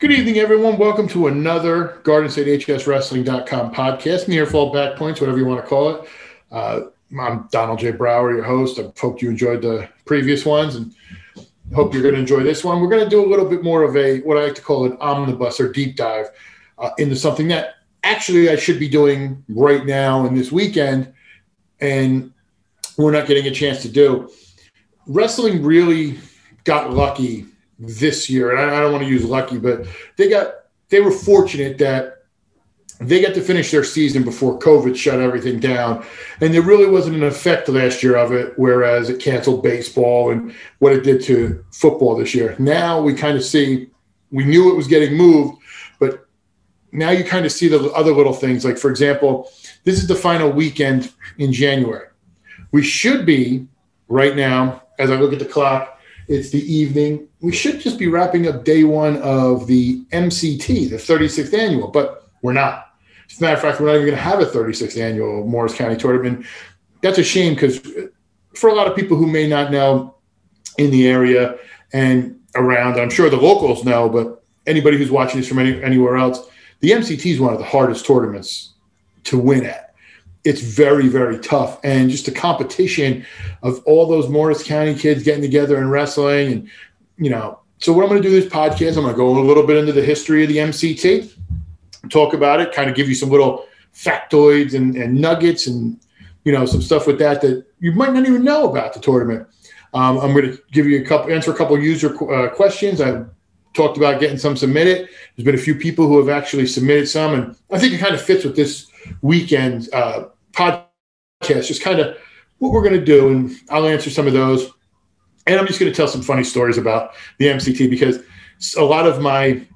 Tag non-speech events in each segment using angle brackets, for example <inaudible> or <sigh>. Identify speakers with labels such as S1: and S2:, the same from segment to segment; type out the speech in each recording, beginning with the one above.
S1: Good evening, everyone. Welcome to another Garden State HS Wrestling.com podcast. Near fall back points, whatever you want to call it. Uh, I'm Donald J. Brower, your host. I hope you enjoyed the previous ones and hope you're going to enjoy this one. We're going to do a little bit more of a what I like to call an omnibus or deep dive uh, into something that actually I should be doing right now and this weekend, and we're not getting a chance to do. Wrestling really got lucky this year, and I, don't want to use lucky, but they got they were fortunate that they got to finish their season before COVID shut everything down. And there really wasn't an effect last year of it, whereas it canceled baseball and what it did to football this year. Now we kind of see, we knew it was getting moved, but now you kind of see the other little things. Like, for example, this is the final weekend in January. We should be right now, as I look at the clock, it's the evening. We should just be wrapping up day one of the MCT, the 36th annual, but we're not. As a matter of fact, we're not even going to have a 36th annual Morris County tournament. That's a shame because for a lot of people who may not know in the area and around, I'm sure the locals know, but anybody who's watching this from any, anywhere else, the MCT is one of the hardest tournaments to win at it's very very tough. And just the competition of all those morris county kids getting together and wrestling and you know so what i'm going to do this podcast i'm going to go a little bit into the history of the mct talk about it kind of give you some little factoids and, and nuggets and you know some stuff with that that you might not even know about the tournament. Um, i'm going to give you a couple answer a couple user uh, questions. I talked about getting some submitted. There's been a few people who have actually submitted some and i think it kind of fits with this weekend uh, podcast, just kind of what we're going to do. And I'll answer some of those. And I'm just going to tell some funny stories about the MCT because a lot of my,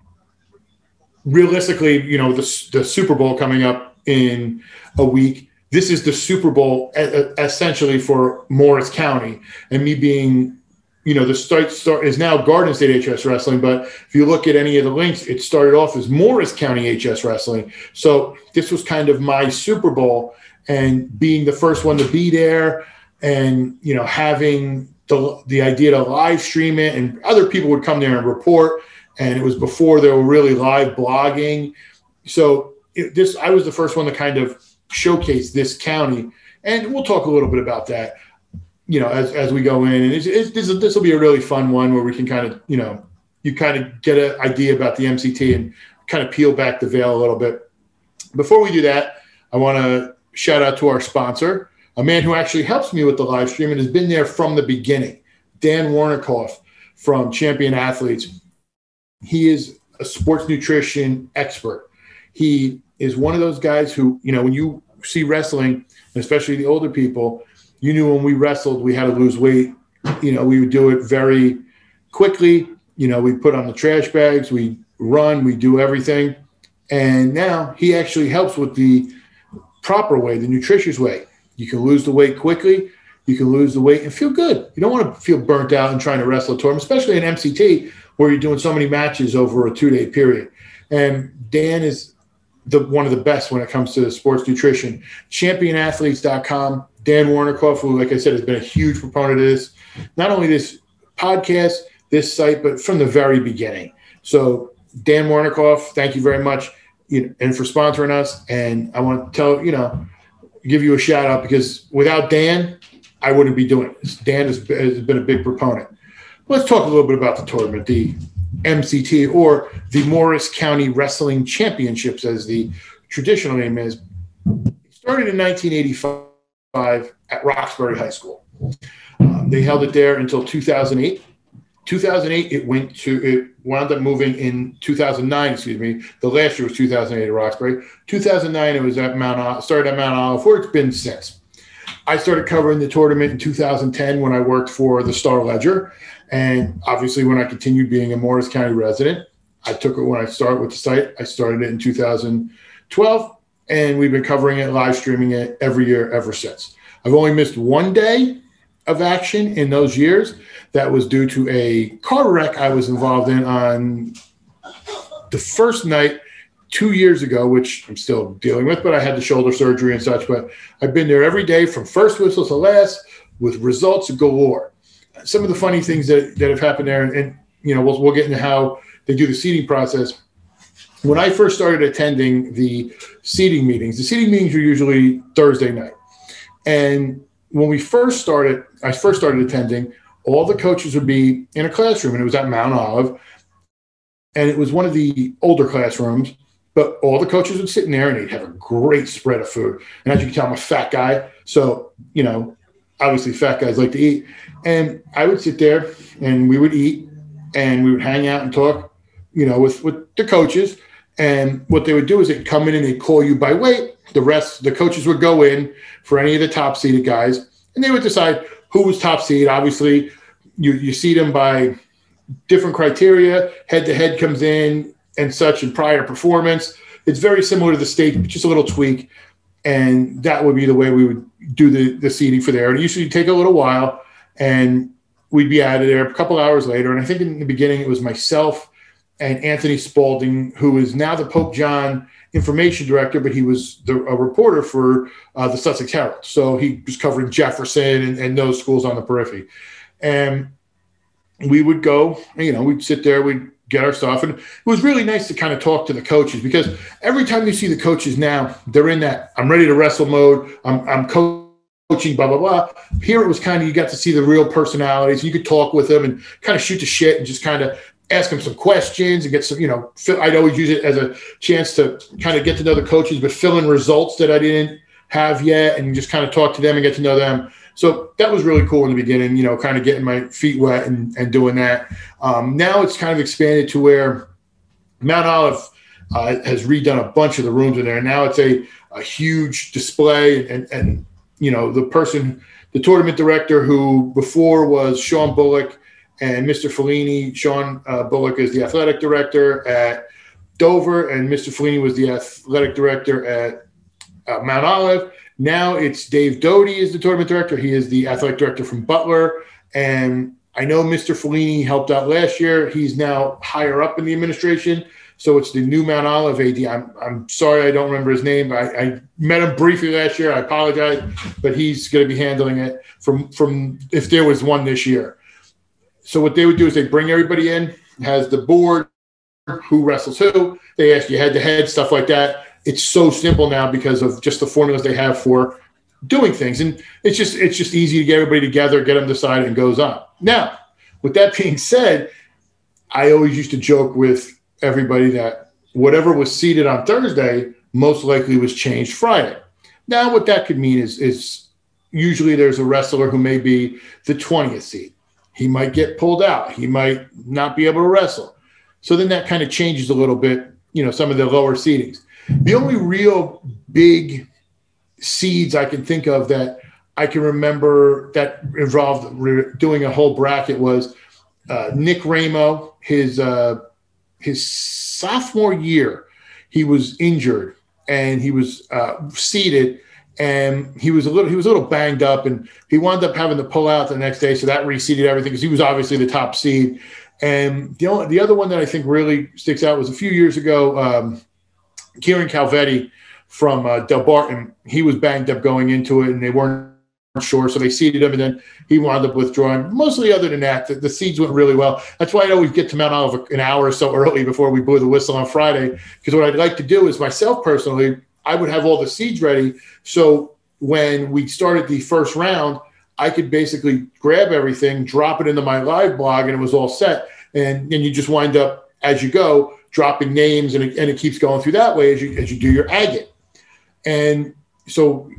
S1: realistically, you know, the, the Super Bowl coming up in a week. This is the Super Bowl essentially for Morris County, and me being you know, the start, start is now Garden State HS Wrestling, but if you look at any of the links, it started off as Morris County HS Wrestling. So this was kind of my Super Bowl and being the first one to be there and, you know, having the, the idea to live stream it and other people would come there and report. And it was before there were really live blogging. So it, this, I was the first one to kind of showcase this county. And we'll talk a little bit about that you know, as, as we go in. And it's, it's, this will be a really fun one where we can kind of, you know, you kind of get an idea about the MCT and kind of peel back the veil a little bit. Before we do that, I want to shout out to our sponsor, a man who actually helps me with the live stream and has been there from the beginning, Dan Warnikoff from Champion Athletes. He is a sports nutrition expert. He is one of those guys who, you know, when you see wrestling, especially the older people, you knew when we wrestled, we had to lose weight. You know, we would do it very quickly. You know, we put on the trash bags, we run, we do everything. And now he actually helps with the proper way, the nutritious way. You can lose the weight quickly. You can lose the weight and feel good. You don't want to feel burnt out and trying to wrestle a tournament, especially in MCT where you're doing so many matches over a two day period. And Dan is the one of the best when it comes to sports nutrition. Championathletes.com. Dan Warnikoff, who, like I said, has been a huge proponent of this, not only this podcast, this site, but from the very beginning. So, Dan Warnikoff, thank you very much and for sponsoring us. And I want to tell, you know, give you a shout out because without Dan, I wouldn't be doing this. Dan has, has been a big proponent. Let's talk a little bit about the tournament, the MCT or the Morris County Wrestling Championships, as the traditional name is. It started in 1985 at Roxbury High School. Um, they held it there until 2008. 2008, it went to it wound up moving in 2009. Excuse me. The last year was 2008 at Roxbury. 2009, it was at Mount started at Mount Olive. Where it's been since. I started covering the tournament in 2010 when I worked for the Star Ledger, and obviously when I continued being a Morris County resident. I took it when I started with the site. I started it in 2012 and we've been covering it, live streaming it every year ever since. I've only missed one day of action in those years. That was due to a car wreck I was involved in on the first night two years ago, which I'm still dealing with, but I had the shoulder surgery and such. But I've been there every day from first whistle to last with results galore. Some of the funny things that, that have happened there, and, and you know, we'll, we'll get into how they do the seating process. When I first started attending the seating meetings, the seating meetings were usually Thursday night. And when we first started, I first started attending, all the coaches would be in a classroom, and it was at Mount Olive. And it was one of the older classrooms, but all the coaches would sit in there and they'd have a great spread of food. And as you can tell, I'm a fat guy. So, you know, obviously fat guys like to eat. And I would sit there and we would eat and we would hang out and talk, you know, with, with the coaches. And what they would do is they'd come in and they'd call you by weight. The rest, the coaches would go in for any of the top seeded guys and they would decide who was top seed. Obviously, you, you see them by different criteria. Head to head comes in and such and prior performance. It's very similar to the state, just a little tweak. And that would be the way we would do the, the seating for there. It usually take a little while and we'd be out of there a couple hours later. And I think in the beginning it was myself and Anthony Spalding, who is now the Pope John information director, but he was the, a reporter for uh, the Sussex Herald. So he was covering Jefferson and, and those schools on the periphery. And we would go, you know, we'd sit there, we'd get our stuff. And it was really nice to kind of talk to the coaches because every time you see the coaches now, they're in that I'm ready to wrestle mode. I'm, I'm coaching, blah, blah, blah. Here it was kind of, you got to see the real personalities. You could talk with them and kind of shoot the shit and just kind of ask them some questions and get some, you know, I'd always use it as a chance to kind of get to know the coaches, but fill in results that I didn't have yet and just kind of talk to them and get to know them. So that was really cool in the beginning, you know, kind of getting my feet wet and, and doing that. Um, now it's kind of expanded to where Mount Olive uh, has redone a bunch of the rooms in there. And now it's a, a huge display. And, and, you know, the person, the tournament director who before was Sean Bullock and Mr. Fellini, Sean uh, Bullock is the athletic director at Dover, and Mr. Fellini was the athletic director at uh, Mount Olive now it's Dave Doty is the tournament director. He is the athletic director from Butler. And I know Mr. Fellini helped out last year. He's now higher up in the administration. So it's the new Mount Olive AD. I'm, I'm sorry I don't remember his name. I, I met him briefly last year. I apologize, but he's going to be handling it from from if there was one this year. So what they would do is they bring everybody in, has the board, who wrestles who. They ask you head to head stuff like that. It's so simple now because of just the formulas they have for doing things. And it's just it's just easy to get everybody together get them decided and goes on. Now with that being said i always used to joke with everybody that whatever was seated on thursday most likely was changed friday. Now what that could mean is is usually there's a wrestler who may be the 20th seed he might get pulled out he might not be able to wrestle so then that kind of changes a little bit you know some of the lower seedings the only real big seeds I can think of that I can remember that involved re- doing a whole bracket was uh, Nick Ramo. His uh, his sophomore year, he was injured and he was uh, seated, and he was a little he was a little banged up, and he wound up having to pull out the next day. So that reseeded everything because he was obviously the top seed. And the only, the other one that I think really sticks out was a few years ago. Um, Kieran Calvetti from uh, Delbarton, he was banged up going into it, and they weren't sure, so they seeded him, and then he wound up withdrawing. Mostly, other than that, the, the seeds went really well. That's why I'd always get to Mount Olive an hour or so early before we blew the whistle on Friday, because what I'd like to do is myself personally, I would have all the seeds ready, so when we started the first round, I could basically grab everything, drop it into my live blog, and it was all set. And then you just wind up as you go dropping names, and it, and it keeps going through that way as you as you do your agate. And so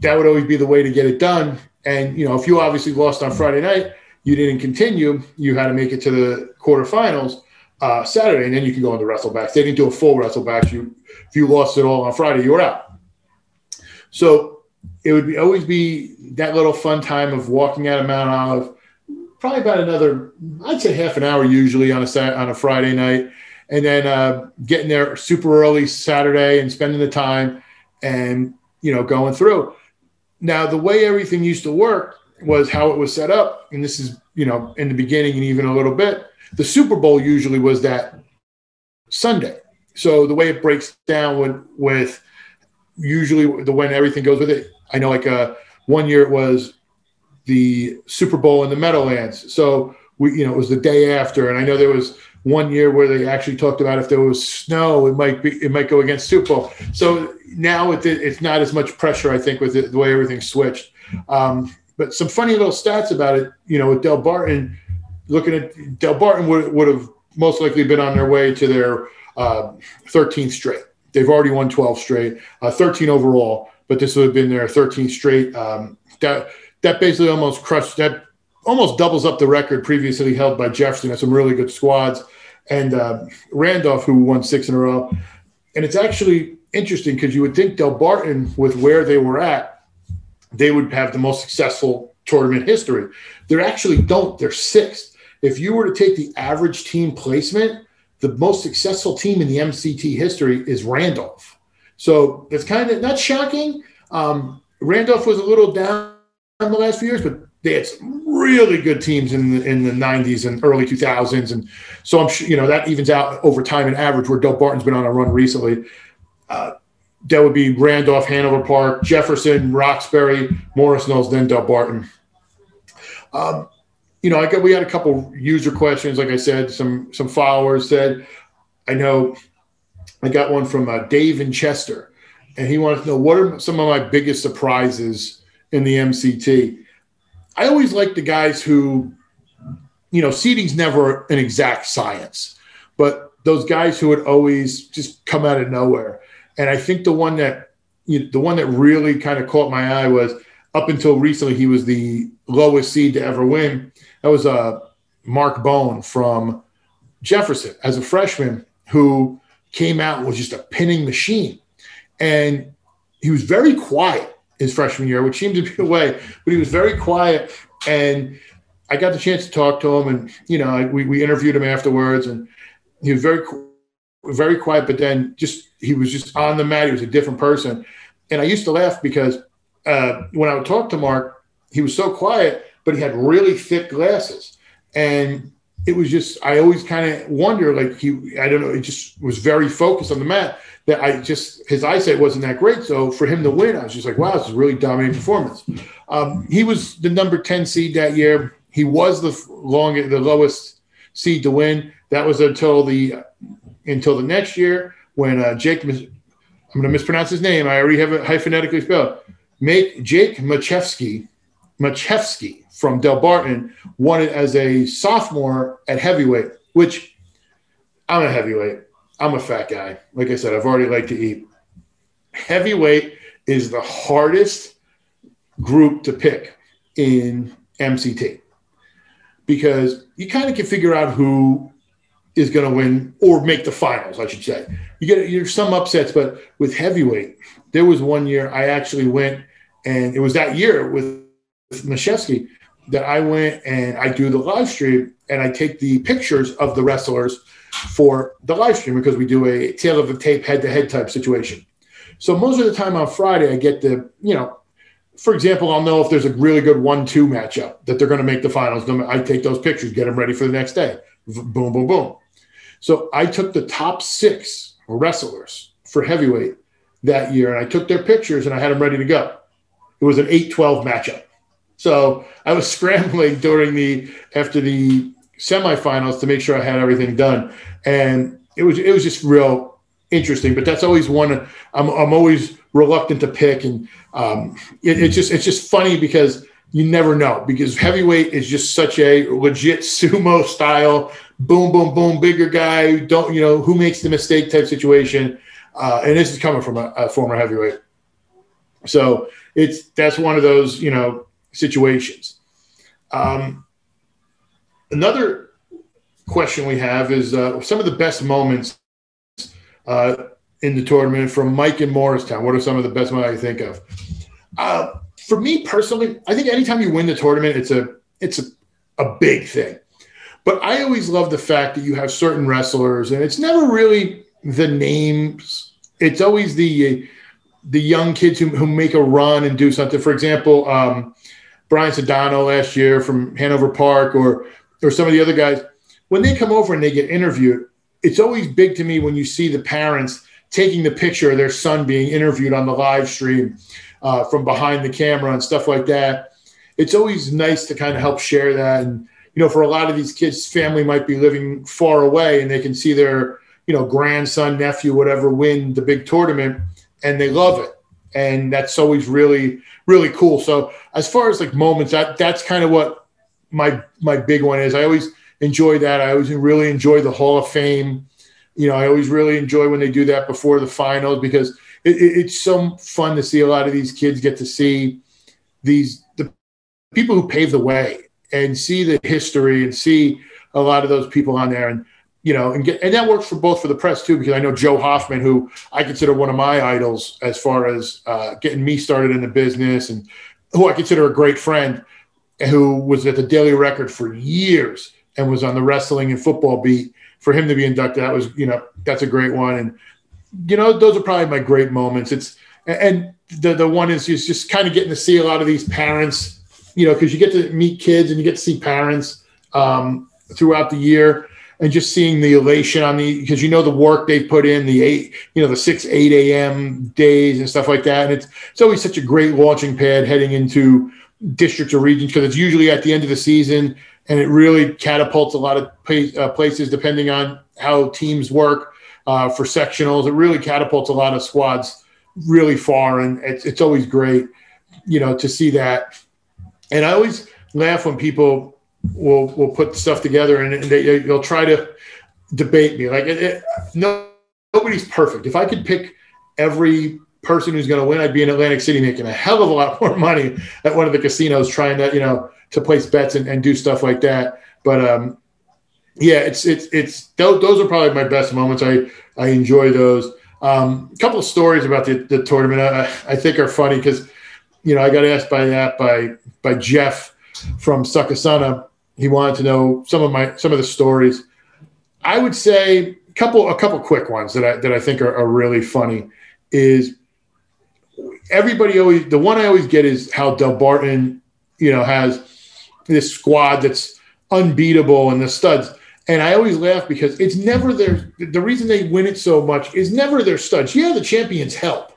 S1: that would always be the way to get it done. And you know, if you obviously lost on Friday night, you didn't continue. You had to make it to the quarterfinals uh, Saturday, and then you can go into wrestlebacks. They didn't do a full wrestlebacks. You if you lost it all on Friday, you were out. So it would be, always be that little fun time of walking out of Mount Olive. Probably about another, I'd say half an hour usually on a Saturday, on a Friday night, and then uh, getting there super early Saturday and spending the time and you know going through. Now the way everything used to work was how it was set up, and this is you know in the beginning and even a little bit. The Super Bowl usually was that Sunday. So the way it breaks down with with usually the when everything goes with it. I know like uh, one year it was the Super Bowl in the Meadowlands. So we you know it was the day after, and I know there was one year where they actually talked about if there was snow, it might be it might go against Super Bowl. So now it, it's not as much pressure, I think, with it, the way everything switched. Um, but some funny little stats about it, you know, with Delbarton. looking at Delbarton would, would have most likely been on their way to their uh, 13th straight. They've already won 12 straight, uh, 13 overall, but this would have been their 13th straight. Um, that that basically almost crushed that, almost doubles up the record previously held by Jefferson. Had some really good squads, and uh, Randolph, who won six in a row. And it's actually interesting because you would think Delbarton, with where they were at, they would have the most successful tournament history. They actually don't. They're sixth. If you were to take the average team placement, the most successful team in the MCT history is Randolph. So it's kind of not shocking. Um, Randolph was a little down in the last few years, but they had some really good teams in the, in the 90s and early 2000s. And so I'm sure, you know, that evens out over time and average where Delbarton's been on a run recently. Uh, that would be Randolph, Hanover Park, Jefferson, Roxbury, Morris Hills, then Delbarton. Um, you know, I got we had a couple user questions. Like I said, some some followers said, I know I got one from uh, Dave in Chester, and he wanted to know what are some of my biggest surprises in the MCT. I always like the guys who, you know, seating's never an exact science, but those guys who would always just come out of nowhere. And I think the one that you know, the one that really kind of caught my eye was up until recently he was the lowest seed to ever win. That was uh, Mark Bone from Jefferson as a freshman who came out was just a pinning machine. And he was very quiet his freshman year, which seemed to be the way, but he was very quiet. And I got the chance to talk to him, and you know, we, we interviewed him afterwards, and he was very, very quiet. But then, just he was just on the mat. He was a different person, and I used to laugh because uh, when I would talk to Mark, he was so quiet, but he had really thick glasses, and it was just I always kind of wonder, like he, I don't know, he just was very focused on the mat that I just his eyesight wasn't that great. So for him to win, I was just like, wow, this is really dominating performance. Um, he was the number ten seed that year. He was the longest, the lowest seed to win. That was until the until the next year when uh, Jake. I'm going to mispronounce his name. I already have it hyphenetically spelled. Make Jake Machevsky, Machevsky from Delbarton won it as a sophomore at heavyweight, which I'm a heavyweight. I'm a fat guy. Like I said, I've already liked to eat. Heavyweight is the hardest group to pick in MCT because you kind of can figure out who is going to win or make the finals, I should say. You get there's some upsets, but with heavyweight, there was one year I actually went, and it was that year with, Mashevsky that I went and I do the live stream and I take the pictures of the wrestlers for the live stream because we do a tail of the tape head to head type situation. So most of the time on Friday, I get the, you know, for example, I'll know if there's a really good one two matchup that they're going to make the finals. I take those pictures, get them ready for the next day. Boom, boom, boom. So I took the top six wrestlers for heavyweight that year and I took their pictures and I had them ready to go. It was an 8 12 matchup. So I was <laughs> scrambling during the after the semifinals to make sure I had everything done, and it was it was just real interesting. But that's always one I'm I'm always reluctant to pick, and um, it, it's just it's just funny because you never know because heavyweight is just such a legit <laughs> sumo style boom boom boom bigger guy don't you know who makes the mistake type situation. Uh, and this is coming from a, a former heavyweight. So it's that's one of those you know situations. Um, another question we have is uh, some of the best moments uh, in the tournament from Mike in Morristown. What are some of the best moments I think of? Uh, for me personally, I think anytime you win the tournament, it's a it's a, a big thing. But I always love the fact that you have certain wrestlers, and it's never really the names. It's always the the young kids who, who make a run and do something. For example, um, Brian Sedano last year from Hanover Park or or some of the other guys, when they come over and they get interviewed, it's always big to me when you see the parents taking the picture of their son being interviewed on the live stream uh, from behind the camera and stuff like that. It's always nice to kind of help share that and you know, for a lot of these kids, family might be living far away and they can see their, you know, grandson, nephew, whatever, win the big tournament and they love it. And that's always really, really cool. So as far as like moments, that that's kind of what my my big one is. I always enjoy that. I always really enjoy the Hall of Fame. You know, I always really enjoy when they do that before the finals because it, it, it's so fun to see a lot of these kids get to see these the people who paved the way and see the history and see a lot of those people on there and you know and get and that works for both for the press too because I know Joe Hoffman who I consider one of my idols as far as uh, getting me started in the business and who I consider a great friend who was at the Daily Record for years and was on the wrestling and football beat. For him to be inducted that was you know that's a great one. And you know those are probably my great moments. It's and the the one is is just kind of getting to see a lot of these parents you know because you get to meet kids and you get to see parents um, throughout the year and just seeing the elation on the because you know the work they've put in the eight you know the six eight a.m days and stuff like that and it's it's always such a great launching pad heading into districts or regions because it's usually at the end of the season and it really catapults a lot of uh, places depending on how teams work uh, for sectionals. It really catapults a lot of squads really far, and it's it's always great, you know, to see that. And I always laugh when people will will put stuff together and, they, they'll try to debate me. Like it, it, no, nobody's perfect. If I could pick every person who's going to win, I'd be in Atlantic City making a hell of a lot <laughs> more money at one of the casinos trying to, you know, to place bets and, and do stuff like that. But um, yeah, it's it's it's those, are probably my best moments. I I enjoy those. Um, a couple of stories about the, the tournament I, I think are funny because you know I got asked by that by by Jeff from Succasunna. He wanted to know some of my some of the stories. I would say a couple a couple quick ones that I that I think are, are really funny is everybody always the one I always get is how Delbarton, you know has this squad that's unbeatable and the studs. And I always laugh because it's never their the reason they win it so much is never their studs. Yeah, the champions help.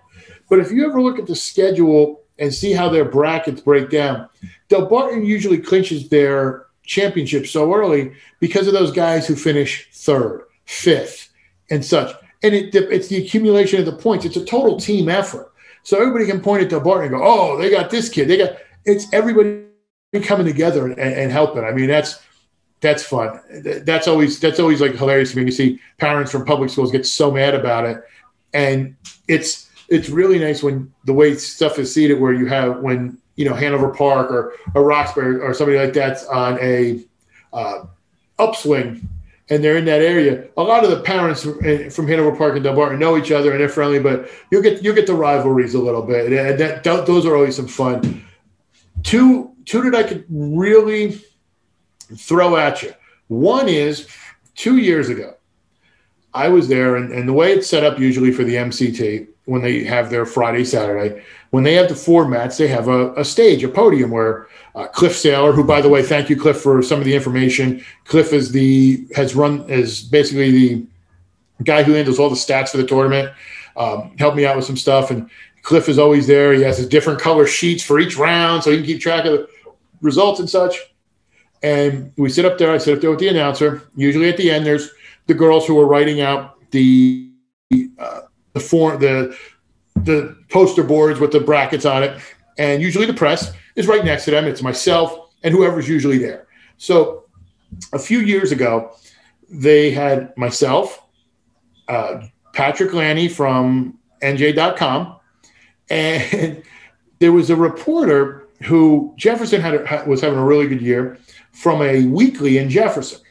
S1: But if you ever look at the schedule and see how their brackets break down, Delbarton usually clinches their championship so early because of those guys who finish third, fifth, and such. And it, it's the accumulation of the points. It's a total team effort. So everybody can point it to Barton and go, "Oh, they got this kid. They got." It's everybody coming together and, and helping. I mean, that's that's fun. That's always that's always like hilarious to me to see parents from public schools get so mad about it, and it's it's really nice when the way stuff is seated where you have when you know Hanover Park or or Roxbury or somebody like that's on a uh, upswing and they're in that area. A lot of the parents from Hanover Park and Delbarton know each other and they're friendly, but you get you get the rivalries a little bit, and that, those are always some fun. Two two that I could really throw at you. One is two years ago, I was there, and, and the way it's set up usually for the MCT when they have their Friday, Saturday, when they have the formats, they have a, a stage, a podium where uh, Cliff Saylor, who, by the way, thank you, Cliff, for some of the information. Cliff is the has run is basically the guy who handles all the stats for the tournament. Um, helped me out with some stuff, and Cliff is always there. He has his different color sheets for each round, so he can keep track of the results and such. And we sit up there. I sit up there with the announcer. Usually at the end, there's the girls who are writing out the the form the the poster boards with the brackets on it, and usually the press is right next to them. It's myself and whoever's usually there. So a few years ago, they had myself, uh, Patrick Lanni from NJ.com, and <laughs> there was a reporter who Jefferson had a, was having a really good year from a weekly in Jefferson.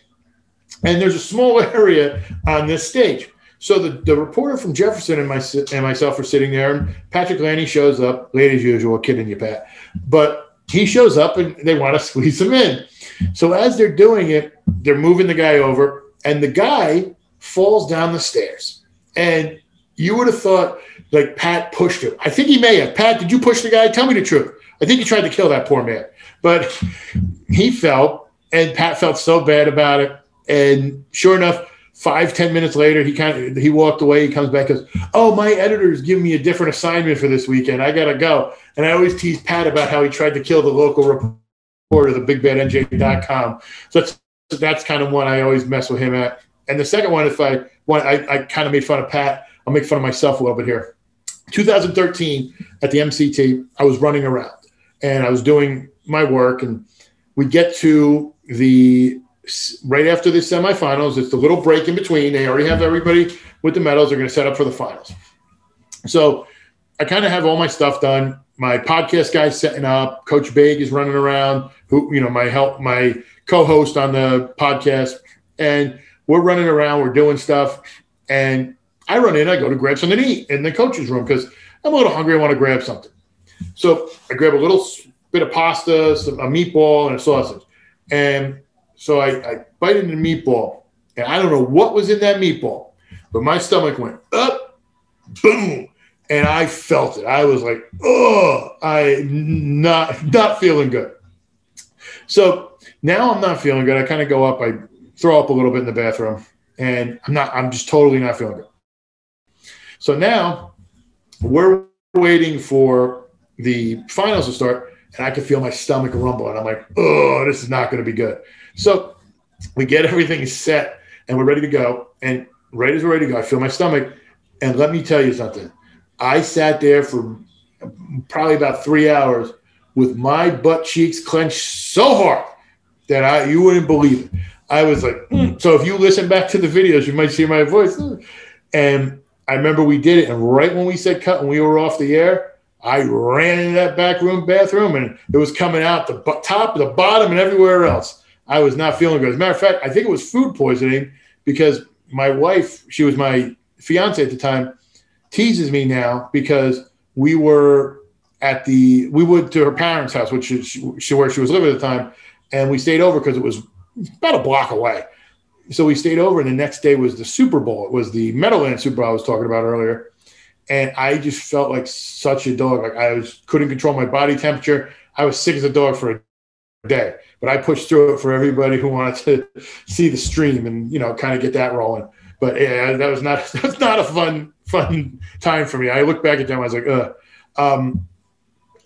S1: And there's a small <laughs> area on this stage. So the, the reporter from Jefferson and, my, and myself are sitting there, and Patrick Lanni shows up, late as usual, kidding you, Pat. But he shows up and they want to <laughs> squeeze him in. So as they're doing it, they're moving the guy over, and the guy falls down the stairs. And you would have thought like Pat pushed him. I think he may have. Pat, did you push the guy? Tell me the truth. I think he tried to kill that poor man, but <laughs> he fell, and Pat felt so bad about it. And sure enough, five ten minutes later, he kind of he walked away. He comes back, and goes, "Oh, my editor's giving me a different assignment for this weekend. I gotta go." And I always tease Pat about how he tried to kill the local or the bigbadnj.com. So that's that's kind of one I always mess with him at. And the second one, if I want, I, I kind of made fun of Pat. I'll make fun of myself a little bit here. 2013 at the MCT, I was running around and I was doing my work, and we get to the right after the semifinals. It's the little break in between. They already have everybody with the medals. They're going to set up for the finals. So I kind of have all my stuff done. My podcast guy's setting up. Coach Big is running around. Who you know my help my co-host on the podcast, and we're running around. We're doing stuff, and I run in. I go to grab something to eat in the coach's room because I'm a little hungry. I want to grab something. So I grab a little bit of pasta, some, a meatball, and a sausage, and so I, I bite into the meatball, and I don't know what was in that meatball, but my stomach went up, boom, and I felt it. I was like, oh, I not not feeling good. So now I'm not feeling good. I kind of go up, I throw up a little bit in the bathroom, and I'm not. I'm just totally not feeling good. So now we're waiting for the finals to start, and I can feel my stomach rumble, and I'm like, oh, this is not going to be good. So we get everything set, and we're ready to go. And right as we're ready to go, I feel my stomach, and let me tell you something. I sat there for probably about three hours with my butt cheeks clenched so hard that I you wouldn't believe it. I was like, mm. so if you listen back to the videos, you might see my voice. And I remember we did it, and right when we said cut, and we were off the air, I ran into that back room bathroom, and it was coming out the top, the bottom, and everywhere else. I was not feeling good. As a matter of fact, I think it was food poisoning because my wife, she was my fiance at the time, teases me now because we were at the we went to her parents' house, which is she, where she was living at the time, and we stayed over because it was about a block away. So we stayed over, and the next day was the Super Bowl. It was the Meadowland Super Bowl I was talking about earlier, and I just felt like such a dog. Like I was couldn't control my body temperature. I was sick as a dog for a day, but I pushed through it for everybody who wanted to <laughs> see the stream and you know kind of get that rolling. But yeah, that was not <laughs> that was not a fun fun time for me. I look back at them, I was like, Ugh. Um,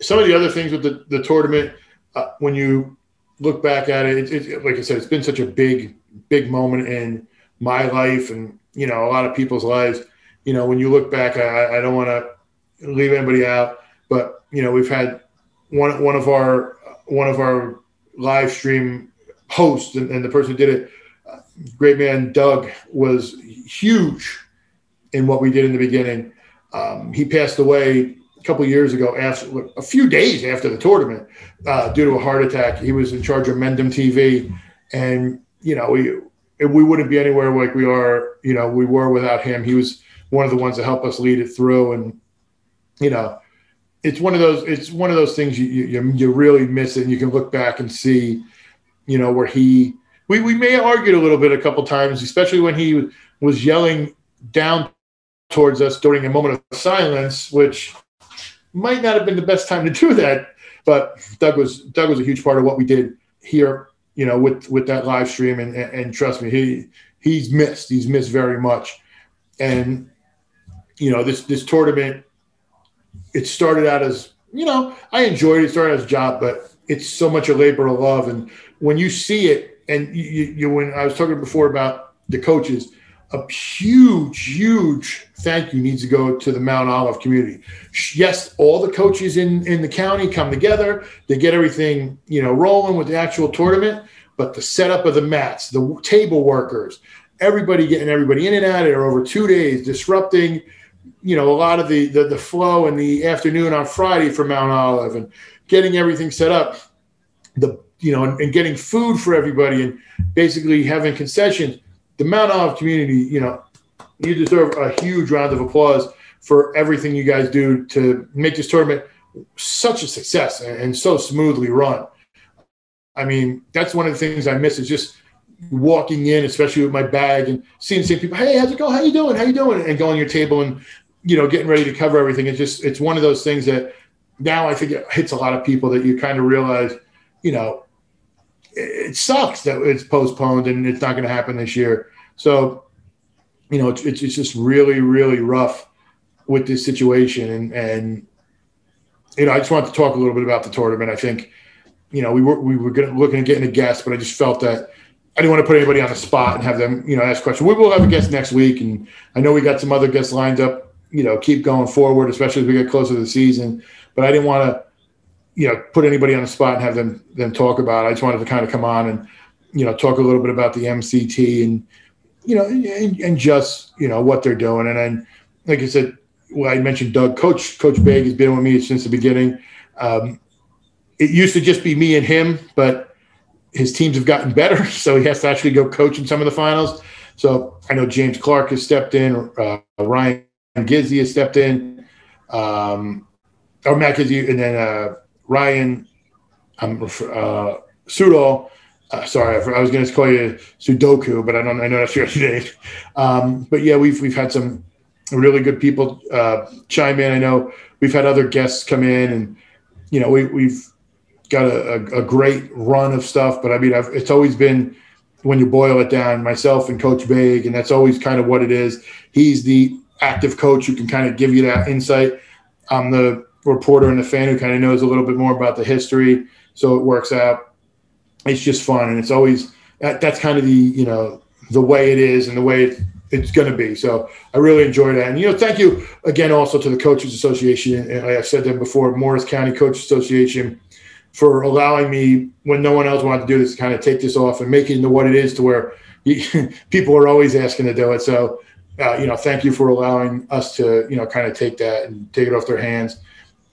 S1: some of the other things with the, the tournament, uh, when you look back at it, it, it, like I said, it's been such a big, big moment in my life and, you know, a lot of people's lives. You know, when you look back, I, I don't want to leave anybody out, but, you know, we've had one, one of our, one of our live stream host and, and the person who did it, uh, great man Doug was huge in what we did in the beginning. Um, he passed away a couple years ago, after a few days after the tournament, uh, due to a heart attack. He was in charge of Mendham TV, and you know we we wouldn't be anywhere like we are. You know we were without him. He was one of the ones that helped us lead it through, and you know it's one of those it's one of those things you you, you really miss it. And you can look back and see, you know, where he we we may have argued a little bit a couple times, especially when he was yelling down towards us during a moment of silence, which might not have been the best time to do that. But Doug was Doug was a huge part of what we did here, you know, with with that live stream. And, and, and trust me, he he's missed. He's missed very much. And you know, this this tournament, it started out as you know, I enjoyed it. Started as a job, but it's so much a labor of love. And when you see it, and you, you when I was talking before about the coaches, a huge, huge thank you needs to go to the Mount Olive community. Yes, all the coaches in, in the county come together. They get everything, you know, rolling with the actual tournament, but the setup of the mats, the table workers, everybody getting everybody in and out of there over two days, disrupting, you know, a lot of the, the, the flow in the afternoon on Friday for Mount Olive and getting everything set up. The, you know, and, and getting food for everybody and basically having concessions the Mount Olive community, you know, you deserve a huge round of applause for everything you guys do to make this tournament such a success and, and so smoothly run. I mean, that's one of the things I miss is just walking in, especially with my bag and seeing seeing people, hey, how's it going? How you doing? How you doing? And going your table and you know getting ready to cover everything. It's just it's one of those things that now I think it hits a lot of people that you kind of realize, you know, it sucks that it's postponed and it's not going to happen this year. So, you know, it's, it's, just really, really rough with this situation. And, and, you know, I just want to talk a little bit about the tournament. I think you know, we were we were looking at getting a guest, but I just felt that I didn't want to put anybody on the spot and have them, you know, ask questions. We will have a guest next week, and I know we got some other guests lined up. You know, keep going forward, especially as we get closer to the season. But I didn't want to, you know, put anybody on the spot and have them them talk about. It. I just wanted to kind of come on and, you know, talk a little bit about the MCT and, you know, and, and just you know what they're doing. And then, like I said, well, I mentioned Doug, Coach Coach Big has been with me since the beginning. Um, it used to just be me and him, but his teams have gotten better, <laughs> so he has to actually go coach in some of the finals. So I know James Clark has stepped in, uh, Ryan Gizzi has stepped in, um, or Matt Gizzi, and then uh, Ryan um, uh, Sudol. Uh, sorry, I was going to call you Sudoku, but I don't. I know that's your <laughs> name. Um, but yeah, we've we've had some really good people uh, chime in. I know we've had other guests come in, and you know we, we've got a, a, a great run of stuff. But I mean, I've, it's always been when you boil it down, myself and Coach Big, and that's always kind of what it is. He's the active coach who can kind of give you that insight. I'm the reporter and the fan who kind of knows a little bit more about the history, so it works out. It's just fun, and it's always that, that's kind of the you know the way it is and the way it, it's going to be. So I really enjoy that. And, you know, thank you again also to the Coaches Association. And I've said that before, Morris County Coach Association for allowing me when no one else wanted to do this to kind of take this off and make it into what it is to where <laughs> people are always asking to do it. So, uh, you know, thank you for allowing us to, you know, kind of take that and take it off their hands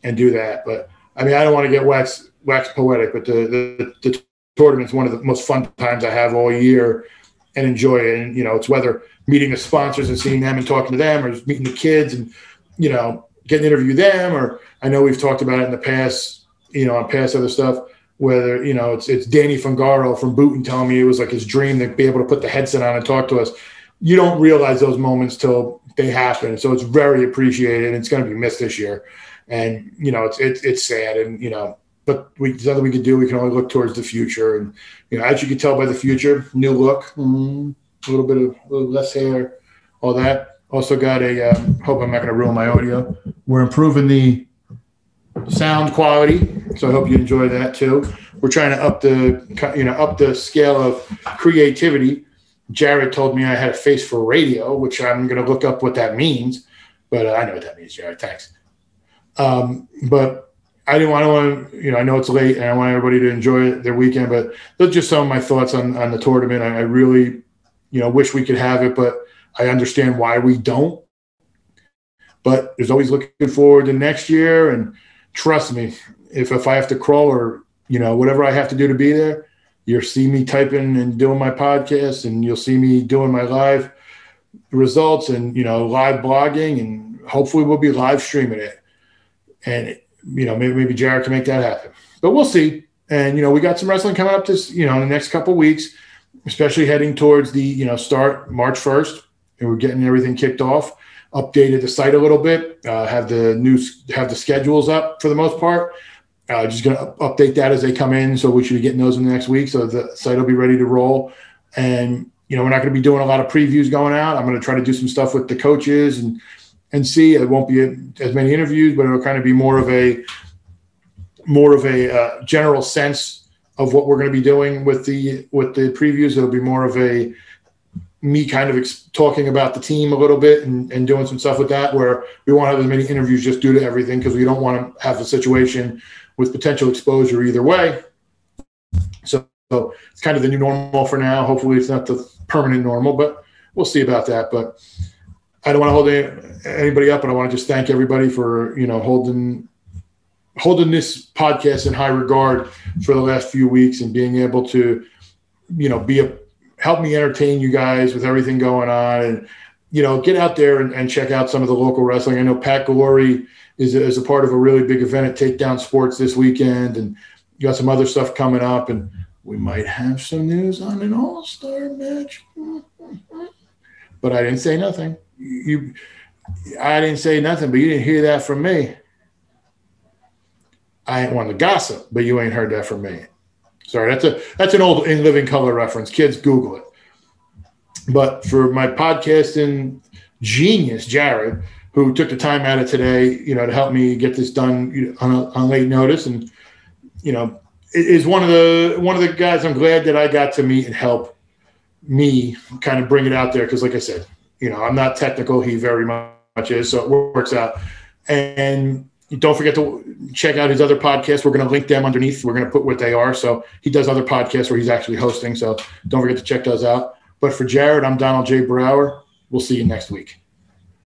S1: and do that. But I mean, I don't want to get wax wax poetic, but the, the, the tournament is one of the most fun times I have all year and enjoy it. And, you know, it's whether meeting the sponsors and seeing them and talking to them or meeting the kids and, you know, getting to interview them. Or I know we've talked about it in the past, you know, on past other stuff, whether, you know, it's, it's Danny Fungaro from Boonton telling me it was like his dream to be able to put the headset on and talk to us. You don't realize those moments till they happen. So it's very appreciated. And it's going to be missed this year. And, you know, it's, it's, it's sad. And, you know, but we, there's nothing we can do. We can only look towards the future. And, you know, as you can tell by the future, new look, mm, a little bit of little less hair, all that. Also got a. Um, hope I'm not going to ruin my audio. We're improving the sound quality. So I hope you enjoy that too. We're trying to up the you know up the scale of creativity. Jared told me I had a face for radio, which I'm going to look up what that means. But uh, I know what that means, Jared. Thanks. Um, but I didn't want to, you know, I know it's late and I want everybody to enjoy their weekend, but those just some of my thoughts on, on the tournament. I, I really, you know, wish we could have it, but I understand why we don't. But there's always looking forward to next year and trust me, if if I have to crawl or you know whatever I have to do to be there, you'll see me typing and doing my podcast, and you'll see me doing my live results and you know live blogging, and hopefully we'll be live streaming it. And you know maybe maybe Jared can make that happen, but we'll see. And you know we got some wrestling coming up this you know in the next couple weeks, especially heading towards the you know start March first, and we're getting everything kicked off updated the site a little bit, uh, have the new have the schedules up for the most part. Uh, just going to update that as they come in, so we should be getting those in the next week. So the site will be ready to roll. And you know, we're not going to be doing a lot of previews going out. I'm going to try to do some stuff with the coaches and and see. It won't be as many interviews, but it'll kind of be more of a more of a uh, general sense of what we're going to be doing with the with the previews. It'll be more of a me kind of ex- talking about the team a little bit and, and doing some stuff with that where we won't have as many interviews just due to everything because we don't want to have a situation with potential exposure either way. So, so, it's kind of the new normal for now. Hopefully it's not the permanent normal, but we'll see about that. But I don't want to hold any, anybody up, and I want to just thank everybody for you know holding holding this podcast in high regard for the last few weeks and being able to you know be a help me entertain you guys with everything going on and you know get out there and, and check out some of the local wrestling. I know pat glory is, is a part of a really big event at takedown sports this weekend and you got some other stuff coming up and we might have some news on an all-star match. <laughs> But i didn't say nothing. You i didn't say nothing but you didn't hear that from me. I ain't one to gossip but you ain't heard that from me Sorry, that's a that's an old in living color reference. Kids, Google it. But for my podcasting genius, Jared, who took the time out of today, you know, to help me get this done on, a, on late notice, and you know, is one of the one of the guys I'm glad that I got to meet and help me kind of bring it out there because, like I said, you know, I'm not technical. He very much is, so it works out. And don't forget to check out his other podcasts. We're going to link them underneath. We're going to put what they are. So he does other podcasts where he's actually hosting. So don't forget to check those out. But for Jared, I'm Donald J. Brower. We'll see you next week.